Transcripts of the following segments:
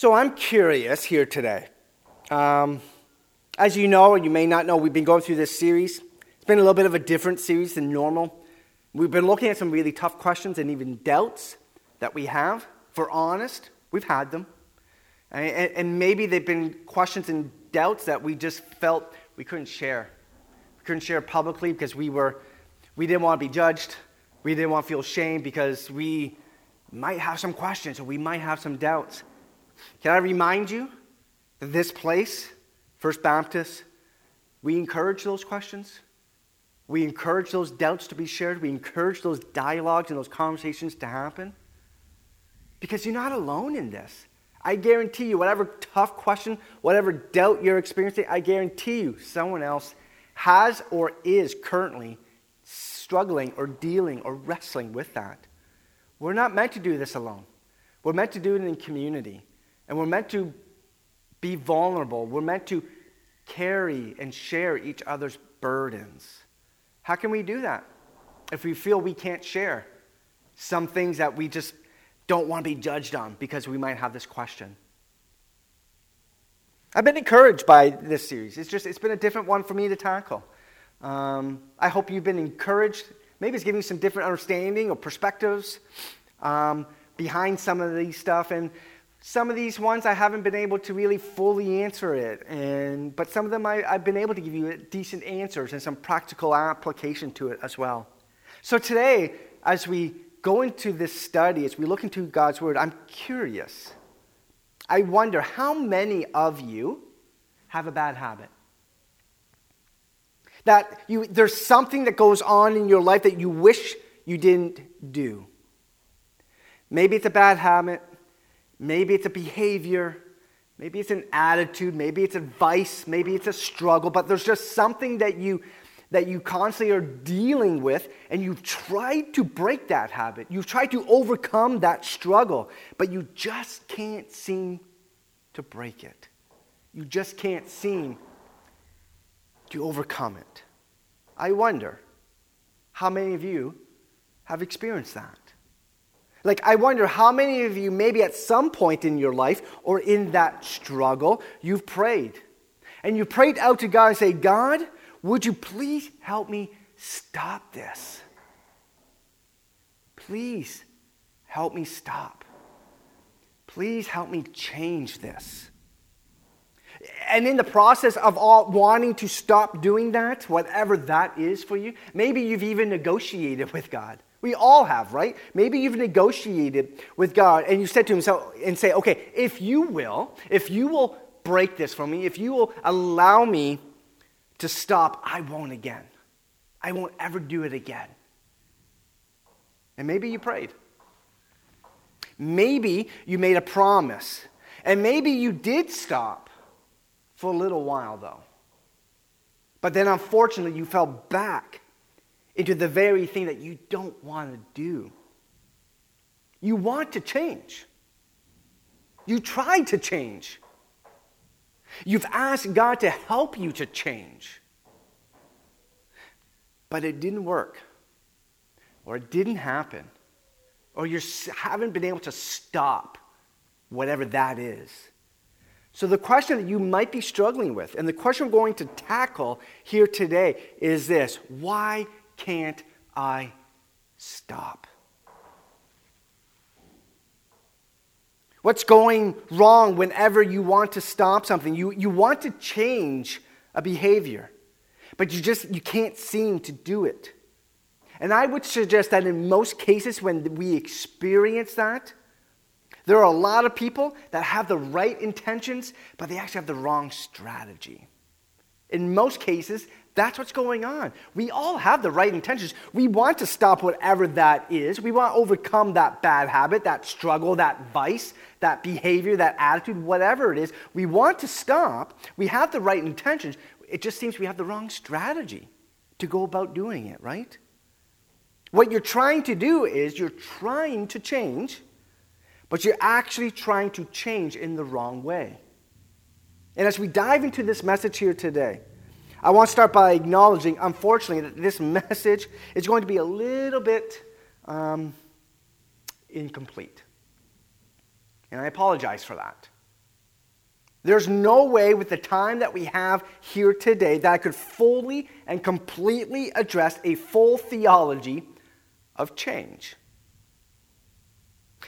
So I'm curious here today. Um, as you know, or you may not know, we've been going through this series. It's been a little bit of a different series than normal. We've been looking at some really tough questions and even doubts that we have. For honest, we've had them. And, and maybe they've been questions and doubts that we just felt we couldn't share. We couldn't share publicly because we were we didn't want to be judged. We didn't want to feel shame because we might have some questions or we might have some doubts. Can I remind you that this place, First Baptist, we encourage those questions. We encourage those doubts to be shared. We encourage those dialogues and those conversations to happen. Because you're not alone in this. I guarantee you, whatever tough question, whatever doubt you're experiencing, I guarantee you someone else has or is currently struggling or dealing or wrestling with that. We're not meant to do this alone. We're meant to do it in community. And we're meant to be vulnerable. We're meant to carry and share each other's burdens. How can we do that? If we feel we can't share some things that we just don't want to be judged on because we might have this question. I've been encouraged by this series. It's just, it's been a different one for me to tackle. Um, I hope you've been encouraged. Maybe it's giving you some different understanding or perspectives um, behind some of these stuff. And some of these ones I haven't been able to really fully answer it, and, but some of them I, I've been able to give you decent answers and some practical application to it as well. So today, as we go into this study, as we look into God's Word, I'm curious. I wonder how many of you have a bad habit? That you, there's something that goes on in your life that you wish you didn't do. Maybe it's a bad habit. Maybe it's a behavior. Maybe it's an attitude. Maybe it's advice. Maybe it's a struggle. But there's just something that you, that you constantly are dealing with, and you've tried to break that habit. You've tried to overcome that struggle, but you just can't seem to break it. You just can't seem to overcome it. I wonder how many of you have experienced that. Like, I wonder how many of you, maybe at some point in your life or in that struggle, you've prayed. And you prayed out to God and say, God, would you please help me stop this? Please help me stop. Please help me change this. And in the process of all wanting to stop doing that, whatever that is for you, maybe you've even negotiated with God. We all have, right? Maybe you've negotiated with God and you said to him so, and say, okay, if you will, if you will break this for me, if you will allow me to stop, I won't again. I won't ever do it again. And maybe you prayed. Maybe you made a promise. And maybe you did stop for a little while, though. But then unfortunately, you fell back into the very thing that you don't want to do. You want to change. You try to change. You've asked God to help you to change. But it didn't work, or it didn't happen, or you haven't been able to stop whatever that is. So, the question that you might be struggling with, and the question we're going to tackle here today is this why can't I stop? What's going wrong whenever you want to stop something? You, you want to change a behavior, but you just you can't seem to do it. And I would suggest that in most cases when we experience that, there are a lot of people that have the right intentions, but they actually have the wrong strategy. In most cases, that's what's going on. We all have the right intentions. We want to stop whatever that is. We want to overcome that bad habit, that struggle, that vice, that behavior, that attitude, whatever it is. We want to stop. We have the right intentions. It just seems we have the wrong strategy to go about doing it, right? What you're trying to do is you're trying to change, but you're actually trying to change in the wrong way. And as we dive into this message here today, I want to start by acknowledging, unfortunately, that this message is going to be a little bit um, incomplete. And I apologize for that. There's no way with the time that we have here today that I could fully and completely address a full theology of change.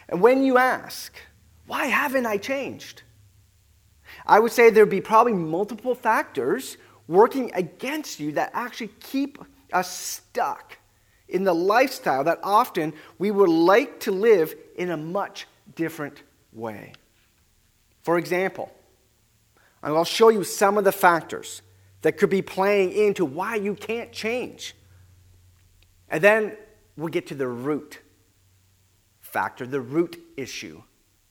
And when you ask, why haven't I changed? I would say there'd be probably multiple factors working against you that actually keep us stuck in the lifestyle that often we would like to live in a much different way. For example, I'll show you some of the factors that could be playing into why you can't change. And then we'll get to the root factor, the root issue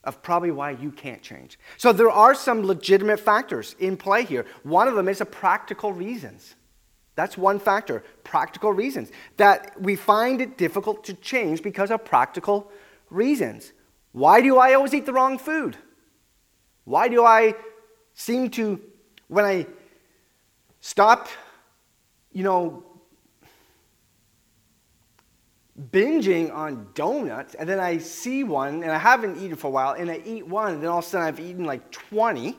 of probably why you can't change. So there are some legitimate factors in play here. One of them is a practical reasons. That's one factor, practical reasons. That we find it difficult to change because of practical reasons. Why do I always eat the wrong food? Why do I seem to, when I stop, you know, binging on donuts, and then I see one, and I haven't eaten for a while, and I eat one, and then all of a sudden I've eaten like 20.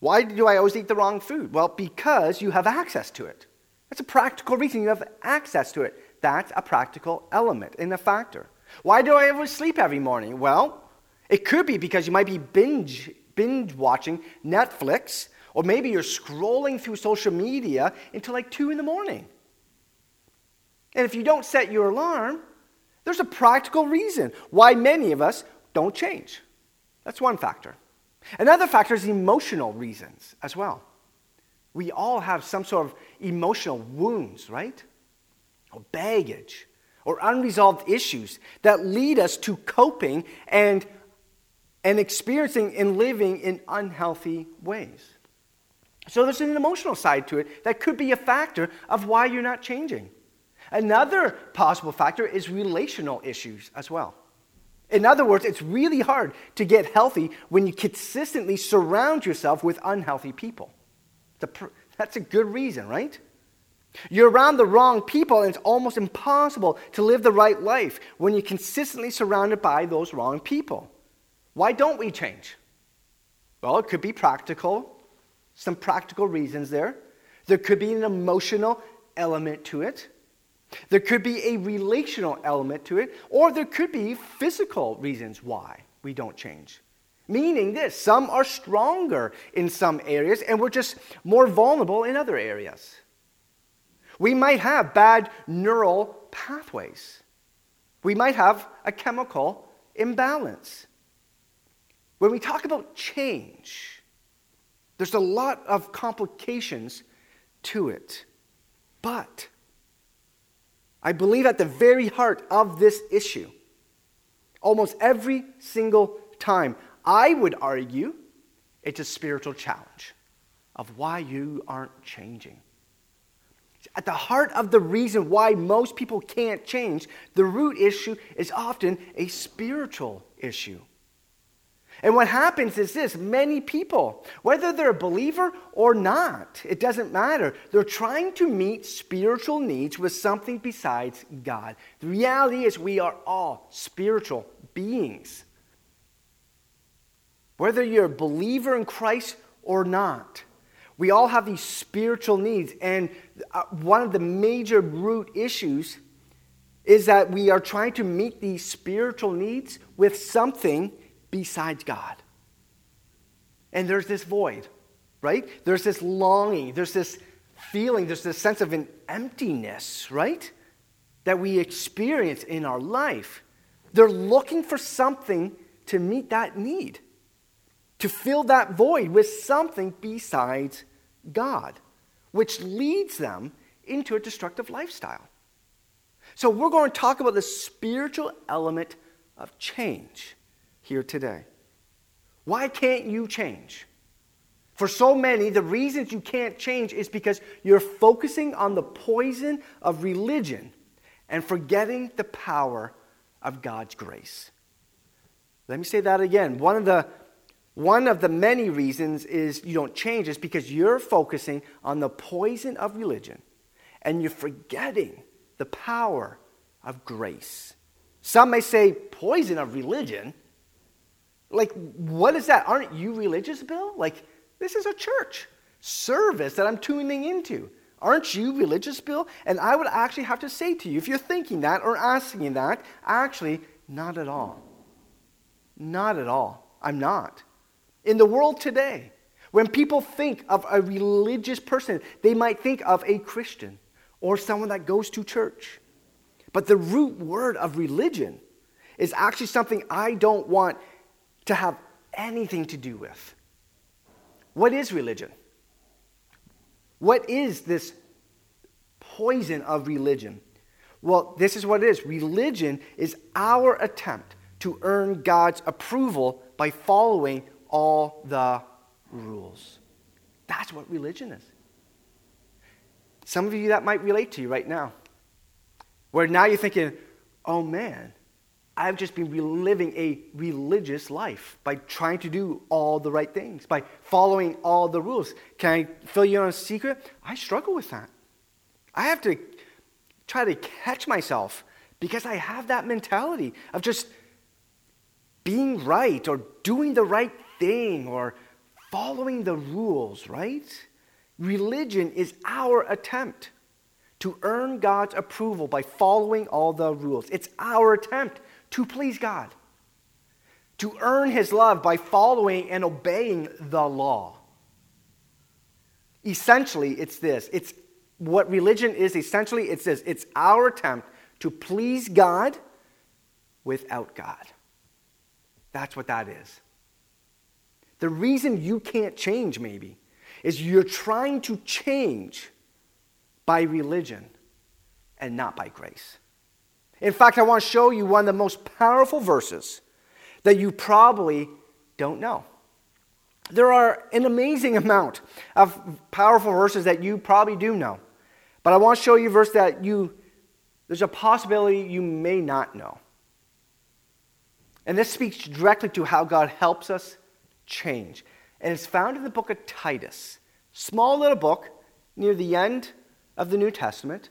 Why do I always eat the wrong food? Well, because you have access to it. That's a practical reason you have access to it. That's a practical element and a factor. Why do I always sleep every morning? Well, it could be because you might be binge, binge watching Netflix, or maybe you're scrolling through social media until like 2 in the morning. And if you don't set your alarm, there's a practical reason why many of us don't change. That's one factor. Another factor is emotional reasons as well. We all have some sort of emotional wounds, right? Or baggage, or unresolved issues that lead us to coping and, and experiencing and living in unhealthy ways. So there's an emotional side to it that could be a factor of why you're not changing. Another possible factor is relational issues as well. In other words, it's really hard to get healthy when you consistently surround yourself with unhealthy people. That's a good reason, right? You're around the wrong people, and it's almost impossible to live the right life when you're consistently surrounded by those wrong people. Why don't we change? Well, it could be practical, some practical reasons there. There could be an emotional element to it. There could be a relational element to it, or there could be physical reasons why we don't change. Meaning this some are stronger in some areas, and we're just more vulnerable in other areas. We might have bad neural pathways, we might have a chemical imbalance. When we talk about change, there's a lot of complications to it. But I believe at the very heart of this issue, almost every single time, I would argue it's a spiritual challenge of why you aren't changing. At the heart of the reason why most people can't change, the root issue is often a spiritual issue. And what happens is this many people, whether they're a believer or not, it doesn't matter. They're trying to meet spiritual needs with something besides God. The reality is, we are all spiritual beings. Whether you're a believer in Christ or not, we all have these spiritual needs. And uh, one of the major root issues is that we are trying to meet these spiritual needs with something besides God. And there's this void, right? There's this longing, there's this feeling, there's this sense of an emptiness, right? That we experience in our life. They're looking for something to meet that need, to fill that void with something besides God, which leads them into a destructive lifestyle. So, we're going to talk about the spiritual element of change here today. Why can't you change? For so many, the reasons you can't change is because you're focusing on the poison of religion and forgetting the power of God's grace. Let me say that again. One of the one of the many reasons is you don't change is because you're focusing on the poison of religion and you're forgetting the power of grace. Some may say poison of religion. Like, what is that? Aren't you religious, Bill? Like, this is a church service that I'm tuning into. Aren't you religious, Bill? And I would actually have to say to you, if you're thinking that or asking that, actually, not at all. Not at all. I'm not. In the world today, when people think of a religious person, they might think of a Christian or someone that goes to church. But the root word of religion is actually something I don't want to have anything to do with. What is religion? What is this poison of religion? Well, this is what it is religion is our attempt to earn God's approval by following all the rules. That's what religion is. Some of you that might relate to you right now, where now you're thinking, oh man, I've just been living a religious life by trying to do all the right things, by following all the rules. Can I fill you on a secret? I struggle with that. I have to try to catch myself because I have that mentality of just being right or doing the right thing or following the rules, right? Religion is our attempt to earn God's approval by following all the rules. It's our attempt to please God, to earn His love by following and obeying the law. Essentially, it's this. It's what religion is essentially it's this. It's our attempt to please God without God. That's what that is. The reason you can't change, maybe, is you're trying to change by religion and not by grace. In fact, I want to show you one of the most powerful verses that you probably don't know. There are an amazing amount of powerful verses that you probably do know. But I want to show you a verse that you there's a possibility you may not know. And this speaks directly to how God helps us change. And it's found in the book of Titus. Small little book near the end of the New Testament.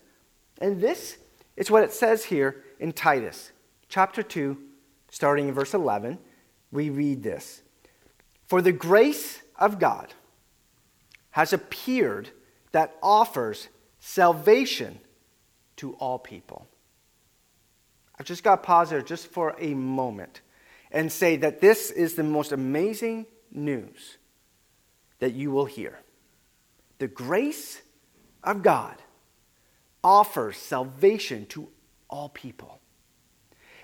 And this is what it says here in Titus, chapter 2, starting in verse 11. We read this For the grace of God has appeared that offers salvation to all people. I've just got to pause there just for a moment and say that this is the most amazing news that you will hear. The grace of God offers salvation to all people.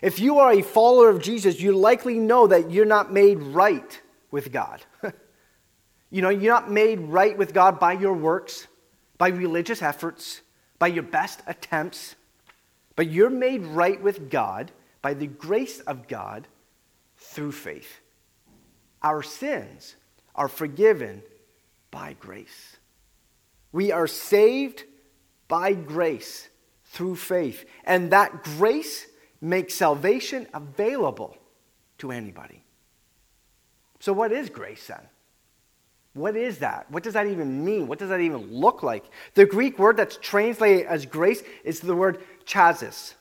If you are a follower of Jesus, you likely know that you're not made right with God. you know, you're not made right with God by your works, by religious efforts, by your best attempts, but you're made right with God by the grace of God through faith. Our sins are forgiven by grace. We are saved by grace through faith. And that grace makes salvation available to anybody. So, what is grace then? What is that? What does that even mean? What does that even look like? The Greek word that's translated as grace is the word charis.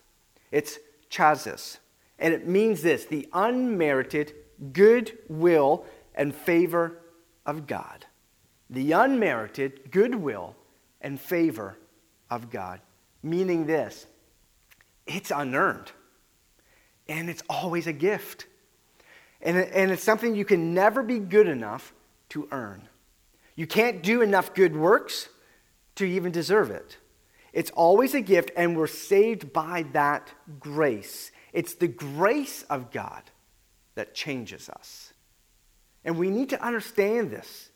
It's charis. And it means this the unmerited goodwill and favor of God. The unmerited goodwill and favor of God. Meaning this it's unearned, and it's always a gift. And, and it's something you can never be good enough to earn. You can't do enough good works to even deserve it. It's always a gift, and we're saved by that grace. It's the grace of God that changes us. And we need to understand this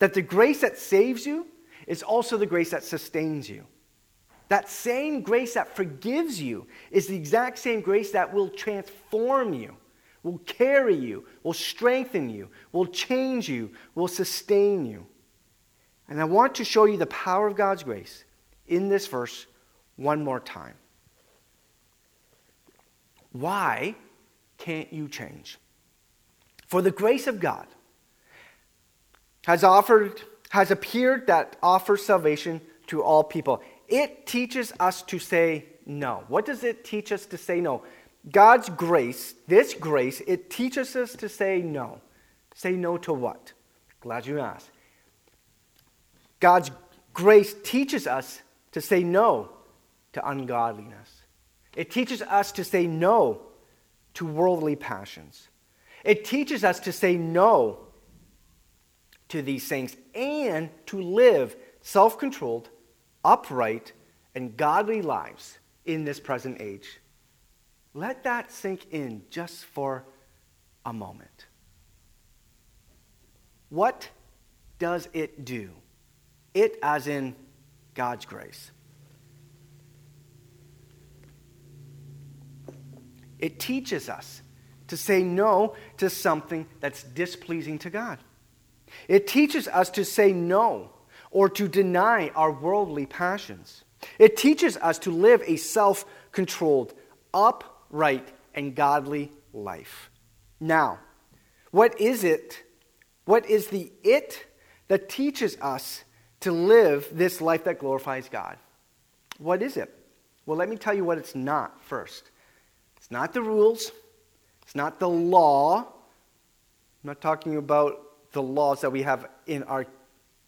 that the grace that saves you is also the grace that sustains you. That same grace that forgives you is the exact same grace that will transform you, will carry you, will strengthen you, will change you, will sustain you. And I want to show you the power of God's grace in this verse one more time. Why can't you change? For the grace of God has offered has appeared that offers salvation to all people. It teaches us to say no. What does it teach us to say no? God's grace, this grace, it teaches us to say no. Say no to what? Glad you asked. God's grace teaches us to say no to ungodliness. It teaches us to say no to worldly passions. It teaches us to say no to these things and to live self controlled, upright, and godly lives in this present age. Let that sink in just for a moment. What does it do? It, as in God's grace. It teaches us to say no to something that's displeasing to God. It teaches us to say no or to deny our worldly passions. It teaches us to live a self controlled, upright, and godly life. Now, what is it? What is the it that teaches us to live this life that glorifies God? What is it? Well, let me tell you what it's not first. It's not the rules, it's not the law. I'm not talking about the laws that we have in our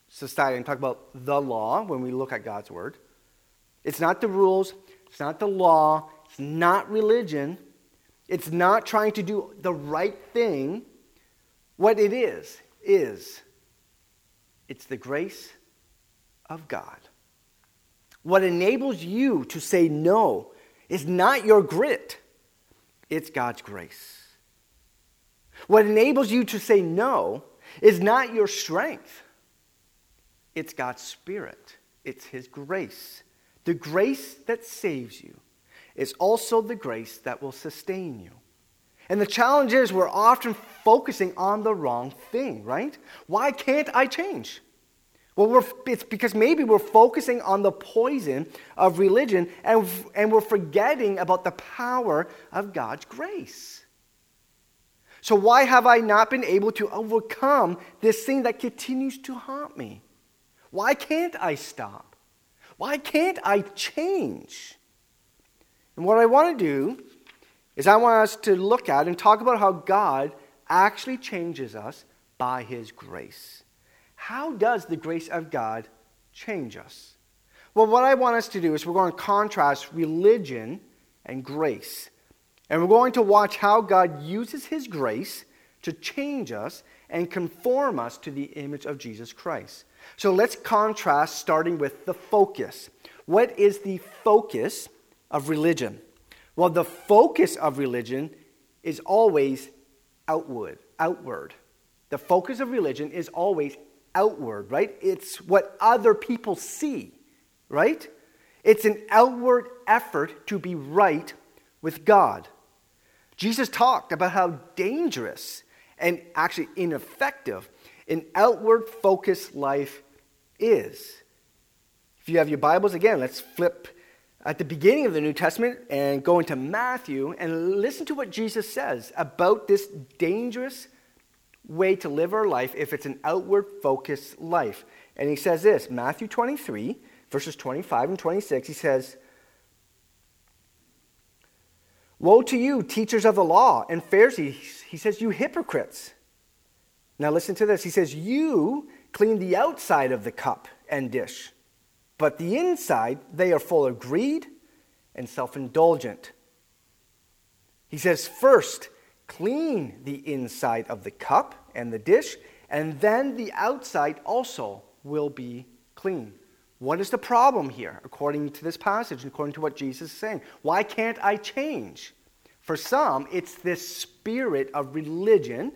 society. I'm talking about the law when we look at God's word. It's not the rules, it's not the law, it's not religion, it's not trying to do the right thing. What it is, is it's the grace of God. What enables you to say no is not your grit, it's God's grace. What enables you to say no is not your strength, it's God's Spirit, it's His grace. The grace that saves you is also the grace that will sustain you. And the challenge is we're often focusing on the wrong thing, right? Why can't I change? Well, it's because maybe we're focusing on the poison of religion and, and we're forgetting about the power of God's grace. So, why have I not been able to overcome this thing that continues to haunt me? Why can't I stop? Why can't I change? And what I want to do is, I want us to look at and talk about how God actually changes us by His grace. How does the grace of God change us? Well, what I want us to do is we're going to contrast religion and grace. And we're going to watch how God uses His grace to change us and conform us to the image of Jesus Christ. So let's contrast starting with the focus. What is the focus of religion? Well, the focus of religion is always outward, outward. The focus of religion is always outward, right? It's what other people see, right? It's an outward effort to be right with God. Jesus talked about how dangerous and actually ineffective an outward focused life is. If you have your Bibles, again, let's flip at the beginning of the New Testament and go into Matthew and listen to what Jesus says about this dangerous way to live our life if it's an outward focused life. And he says this Matthew 23, verses 25 and 26, he says, Woe to you, teachers of the law and Pharisees. He says, You hypocrites. Now listen to this. He says, You clean the outside of the cup and dish, but the inside they are full of greed and self indulgent. He says, First, clean the inside of the cup and the dish, and then the outside also will be clean. What is the problem here, according to this passage, according to what Jesus is saying? Why can't I change? For some, it's this spirit of religion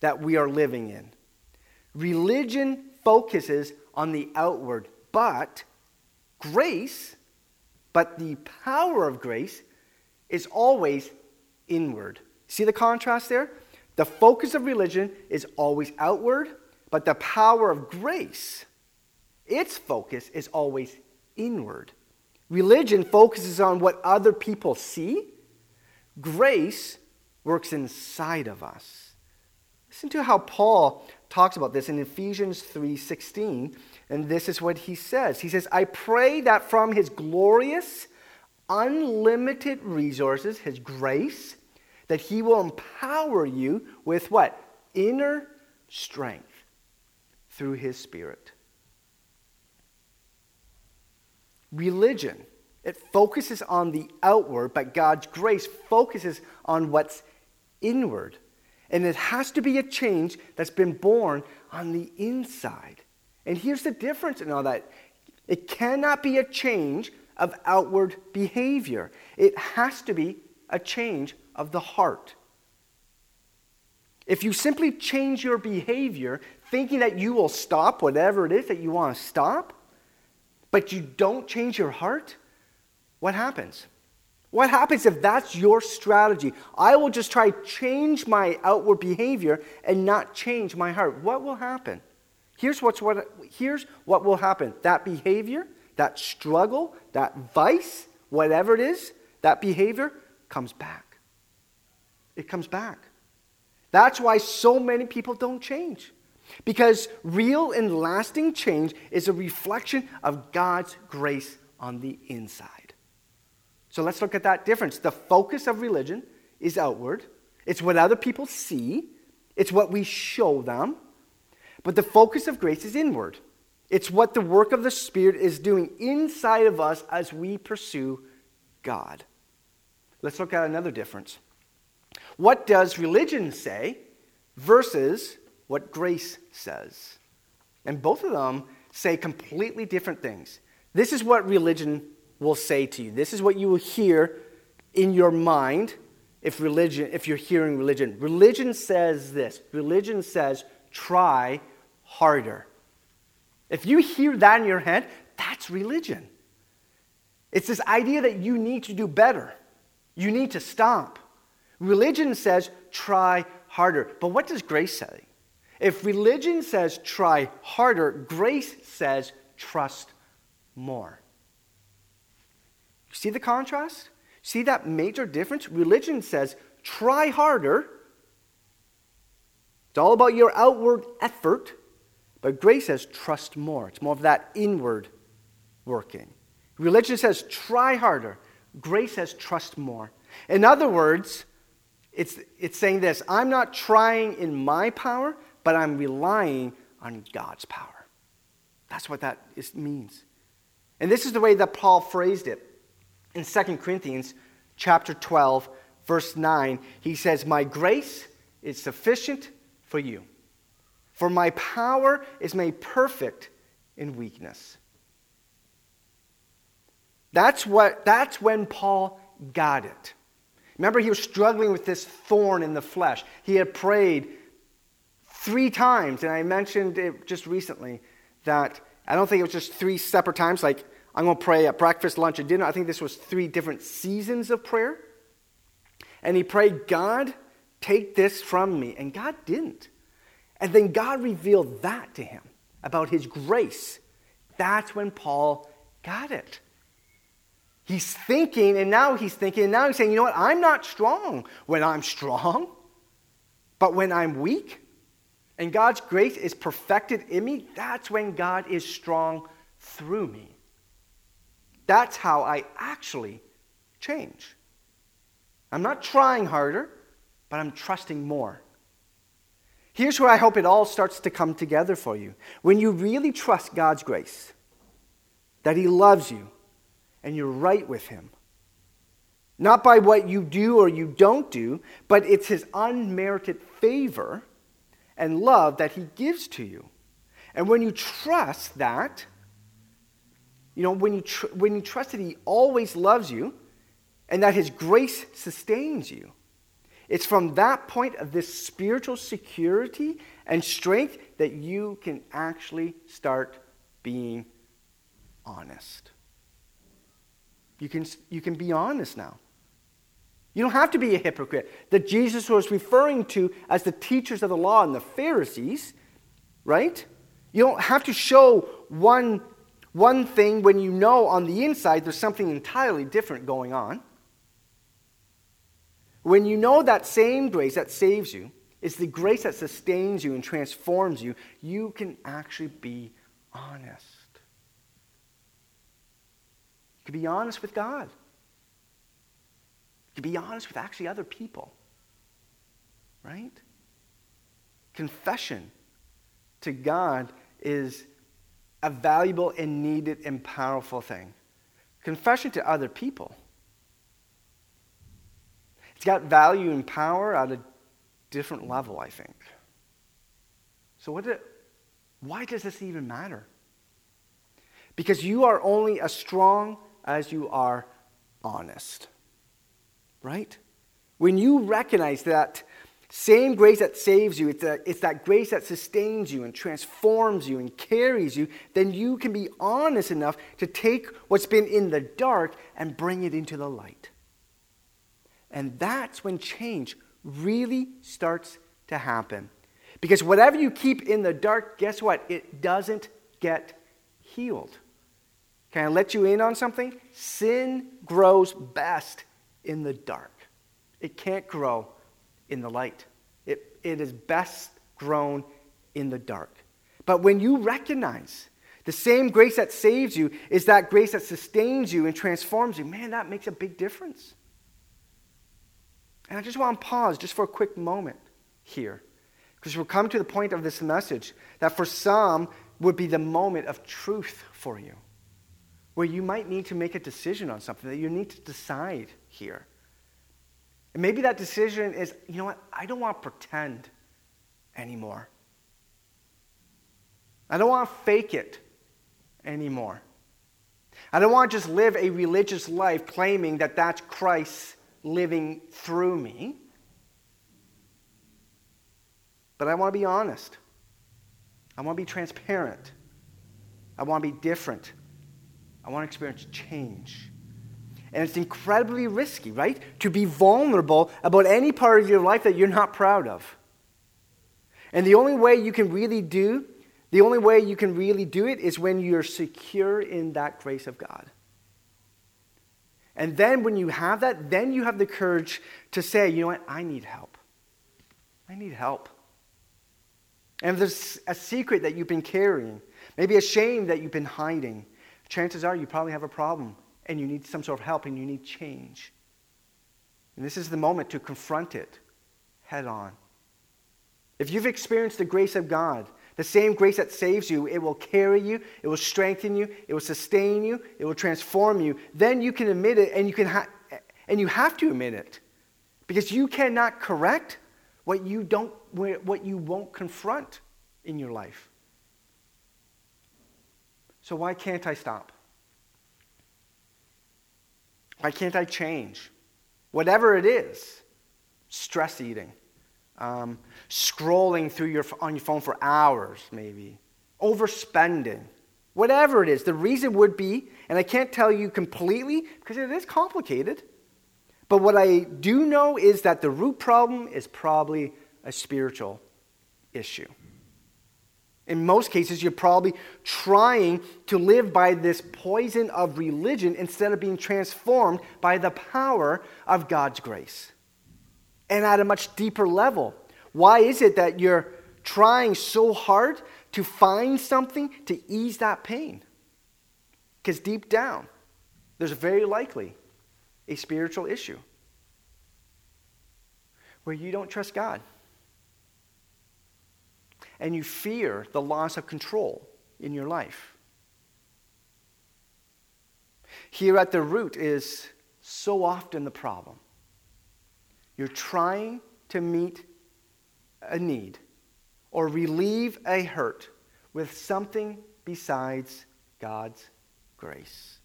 that we are living in. Religion focuses on the outward, but grace, but the power of grace is always inward. See the contrast there? The focus of religion is always outward, but the power of grace its focus is always inward. Religion focuses on what other people see, grace works inside of us. Listen to how Paul talks about this in Ephesians 3:16, and this is what he says. He says, "I pray that from his glorious, unlimited resources, His grace, that He will empower you with what? Inner strength through His Spirit. Religion, it focuses on the outward, but God's grace focuses on what's inward. And it has to be a change that's been born on the inside. And here's the difference in all that it cannot be a change of outward behavior, it has to be a change of the heart. If you simply change your behavior thinking that you will stop whatever it is that you want to stop, but you don't change your heart, what happens? What happens if that's your strategy? I will just try to change my outward behavior and not change my heart. What will happen? Here's, what's what, here's what will happen that behavior, that struggle, that vice, whatever it is, that behavior comes back. It comes back. That's why so many people don't change. Because real and lasting change is a reflection of God's grace on the inside. So let's look at that difference. The focus of religion is outward, it's what other people see, it's what we show them. But the focus of grace is inward. It's what the work of the Spirit is doing inside of us as we pursue God. Let's look at another difference. What does religion say versus what grace says? And both of them say completely different things. This is what religion will say to you. This is what you will hear in your mind if religion if you're hearing religion. Religion says this. Religion says try harder. If you hear that in your head, that's religion. It's this idea that you need to do better. You need to stop. Religion says try harder. But what does grace say? If religion says try harder, grace says trust more. See the contrast? See that major difference? Religion says try harder. It's all about your outward effort. But grace says trust more. It's more of that inward working. Religion says try harder. Grace says trust more. In other words, it's, it's saying this I'm not trying in my power, but I'm relying on God's power. That's what that is, means. And this is the way that Paul phrased it. In 2 Corinthians chapter 12, verse 9, he says, My grace is sufficient for you. For my power is made perfect in weakness. That's, what, that's when Paul got it. Remember, he was struggling with this thorn in the flesh. He had prayed three times, and I mentioned it just recently that I don't think it was just three separate times, like I'm going to pray at breakfast, lunch, and dinner. I think this was three different seasons of prayer. And he prayed, God, take this from me. And God didn't. And then God revealed that to him about his grace. That's when Paul got it. He's thinking, and now he's thinking, and now he's saying, you know what? I'm not strong when I'm strong, but when I'm weak, and God's grace is perfected in me, that's when God is strong through me. That's how I actually change. I'm not trying harder, but I'm trusting more. Here's where I hope it all starts to come together for you. When you really trust God's grace, that He loves you, and you're right with Him. Not by what you do or you don't do, but it's His unmerited favor and love that He gives to you. And when you trust that, you know, when you, tr- when you trust that He always loves you and that His grace sustains you, it's from that point of this spiritual security and strength that you can actually start being honest. You can, you can be honest now. You don't have to be a hypocrite. That Jesus was referring to as the teachers of the law and the Pharisees, right? You don't have to show one, one thing when you know on the inside there's something entirely different going on. When you know that same grace that saves you is the grace that sustains you and transforms you, you can actually be honest. You can be honest with God. You can be honest with actually other people. Right? Confession to God is a valuable and needed and powerful thing. Confession to other people. It's got value and power at a different level, I think. So, what did, why does this even matter? Because you are only as strong as you are honest. Right? When you recognize that same grace that saves you, it's, a, it's that grace that sustains you and transforms you and carries you, then you can be honest enough to take what's been in the dark and bring it into the light. And that's when change really starts to happen. Because whatever you keep in the dark, guess what? It doesn't get healed. Can I let you in on something? Sin grows best in the dark, it can't grow in the light. It, it is best grown in the dark. But when you recognize the same grace that saves you is that grace that sustains you and transforms you, man, that makes a big difference. And I just want to pause just for a quick moment here. Because we'll come to the point of this message that for some would be the moment of truth for you, where you might need to make a decision on something that you need to decide here. And maybe that decision is, you know what, I don't want to pretend anymore. I don't want to fake it anymore. I don't want to just live a religious life claiming that that's Christ living through me. But I want to be honest. I want to be transparent. I want to be different. I want to experience change. And it's incredibly risky, right? To be vulnerable about any part of your life that you're not proud of. And the only way you can really do, the only way you can really do it is when you're secure in that grace of God. And then when you have that, then you have the courage to say, you know what, I need help. I need help. And if there's a secret that you've been carrying, maybe a shame that you've been hiding, chances are you probably have a problem and you need some sort of help and you need change. And this is the moment to confront it head on. If you've experienced the grace of God, the same grace that saves you, it will carry you, it will strengthen you, it will sustain you, it will transform you. Then you can admit it and you can ha- and you have to admit it. Because you cannot correct what you don't what you won't confront in your life. So why can't I stop? Why can't I change? Whatever it is, stress eating, um, scrolling through your, on your phone for hours, maybe, overspending, whatever it is. The reason would be, and I can't tell you completely because it is complicated, but what I do know is that the root problem is probably a spiritual issue. In most cases, you're probably trying to live by this poison of religion instead of being transformed by the power of God's grace. And at a much deeper level. Why is it that you're trying so hard to find something to ease that pain? Because deep down, there's very likely a spiritual issue where you don't trust God and you fear the loss of control in your life. Here at the root is so often the problem. You're trying to meet a need or relieve a hurt with something besides God's grace.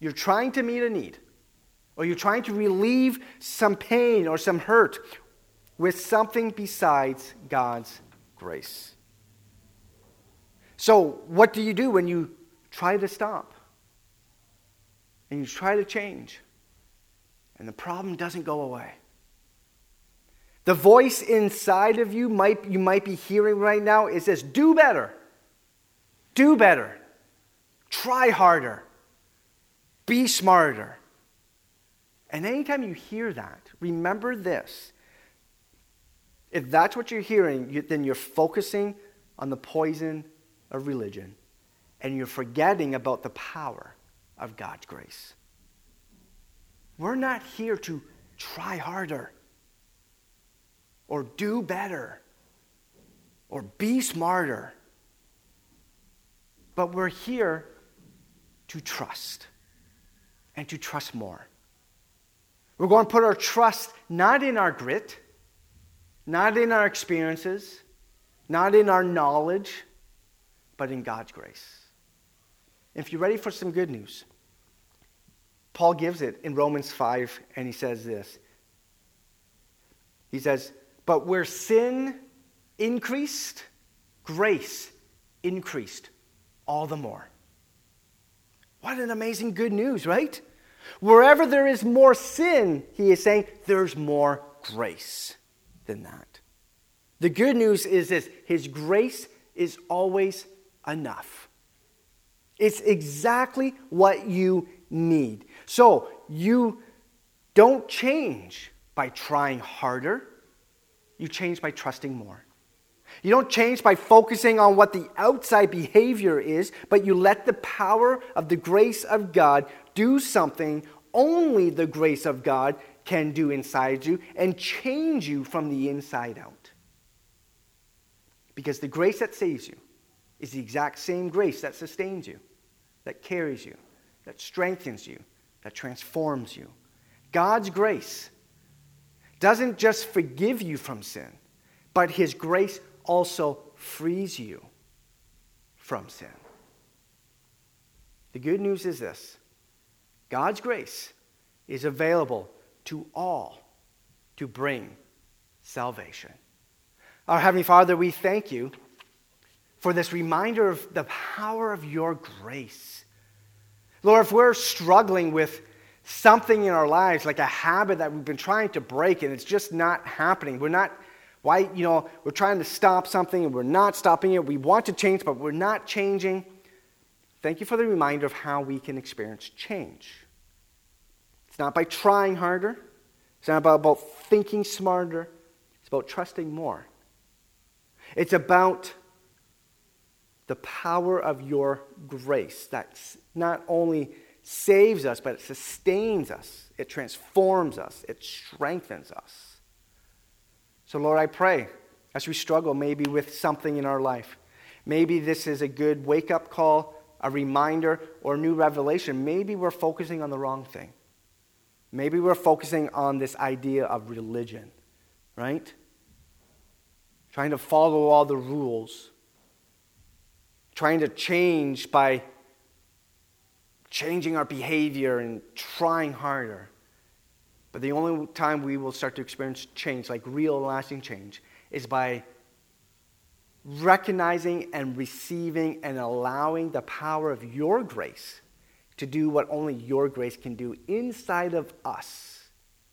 You're trying to meet a need, or you're trying to relieve some pain or some hurt with something besides God's grace. So, what do you do when you try to stop and you try to change and the problem doesn't go away? The voice inside of you might you might be hearing right now is this do better. Do better. Try harder. Be smarter. And anytime you hear that, remember this if that's what you're hearing, you, then you're focusing on the poison of religion and you're forgetting about the power of God's grace. We're not here to try harder or do better or be smarter, but we're here to trust and to trust more. We're going to put our trust not in our grit, not in our experiences, not in our knowledge, but in God's grace. If you're ready for some good news, Paul gives it in Romans 5, and he says this. He says, But where sin increased, grace increased all the more. What an amazing good news, right? Wherever there is more sin, he is saying, there's more grace than that. The good news is this His grace is always enough. It's exactly what you need. So you don't change by trying harder, you change by trusting more. You don't change by focusing on what the outside behavior is, but you let the power of the grace of God do something only the grace of God can do inside you and change you from the inside out. Because the grace that saves you is the exact same grace that sustains you, that carries you, that strengthens you, that transforms you. God's grace doesn't just forgive you from sin, but His grace also frees you from sin. The good news is this God's grace is available to all to bring salvation. Our Heavenly Father, we thank you for this reminder of the power of your grace. Lord, if we're struggling with something in our lives, like a habit that we've been trying to break and it's just not happening, we're not why, you know, we're trying to stop something and we're not stopping it. We want to change, but we're not changing. Thank you for the reminder of how we can experience change. It's not by trying harder, it's not about, about thinking smarter, it's about trusting more. It's about the power of your grace that not only saves us, but it sustains us, it transforms us, it strengthens us. So, Lord, I pray as we struggle maybe with something in our life, maybe this is a good wake up call, a reminder, or a new revelation. Maybe we're focusing on the wrong thing. Maybe we're focusing on this idea of religion, right? Trying to follow all the rules, trying to change by changing our behavior and trying harder. But the only time we will start to experience change, like real lasting change, is by recognizing and receiving and allowing the power of your grace to do what only your grace can do inside of us.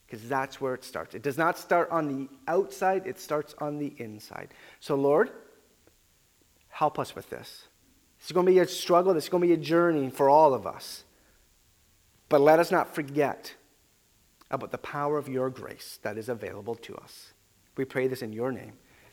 Because that's where it starts. It does not start on the outside, it starts on the inside. So, Lord, help us with this. It's going to be a struggle, it's going to be a journey for all of us. But let us not forget about the power of your grace that is available to us. We pray this in your name.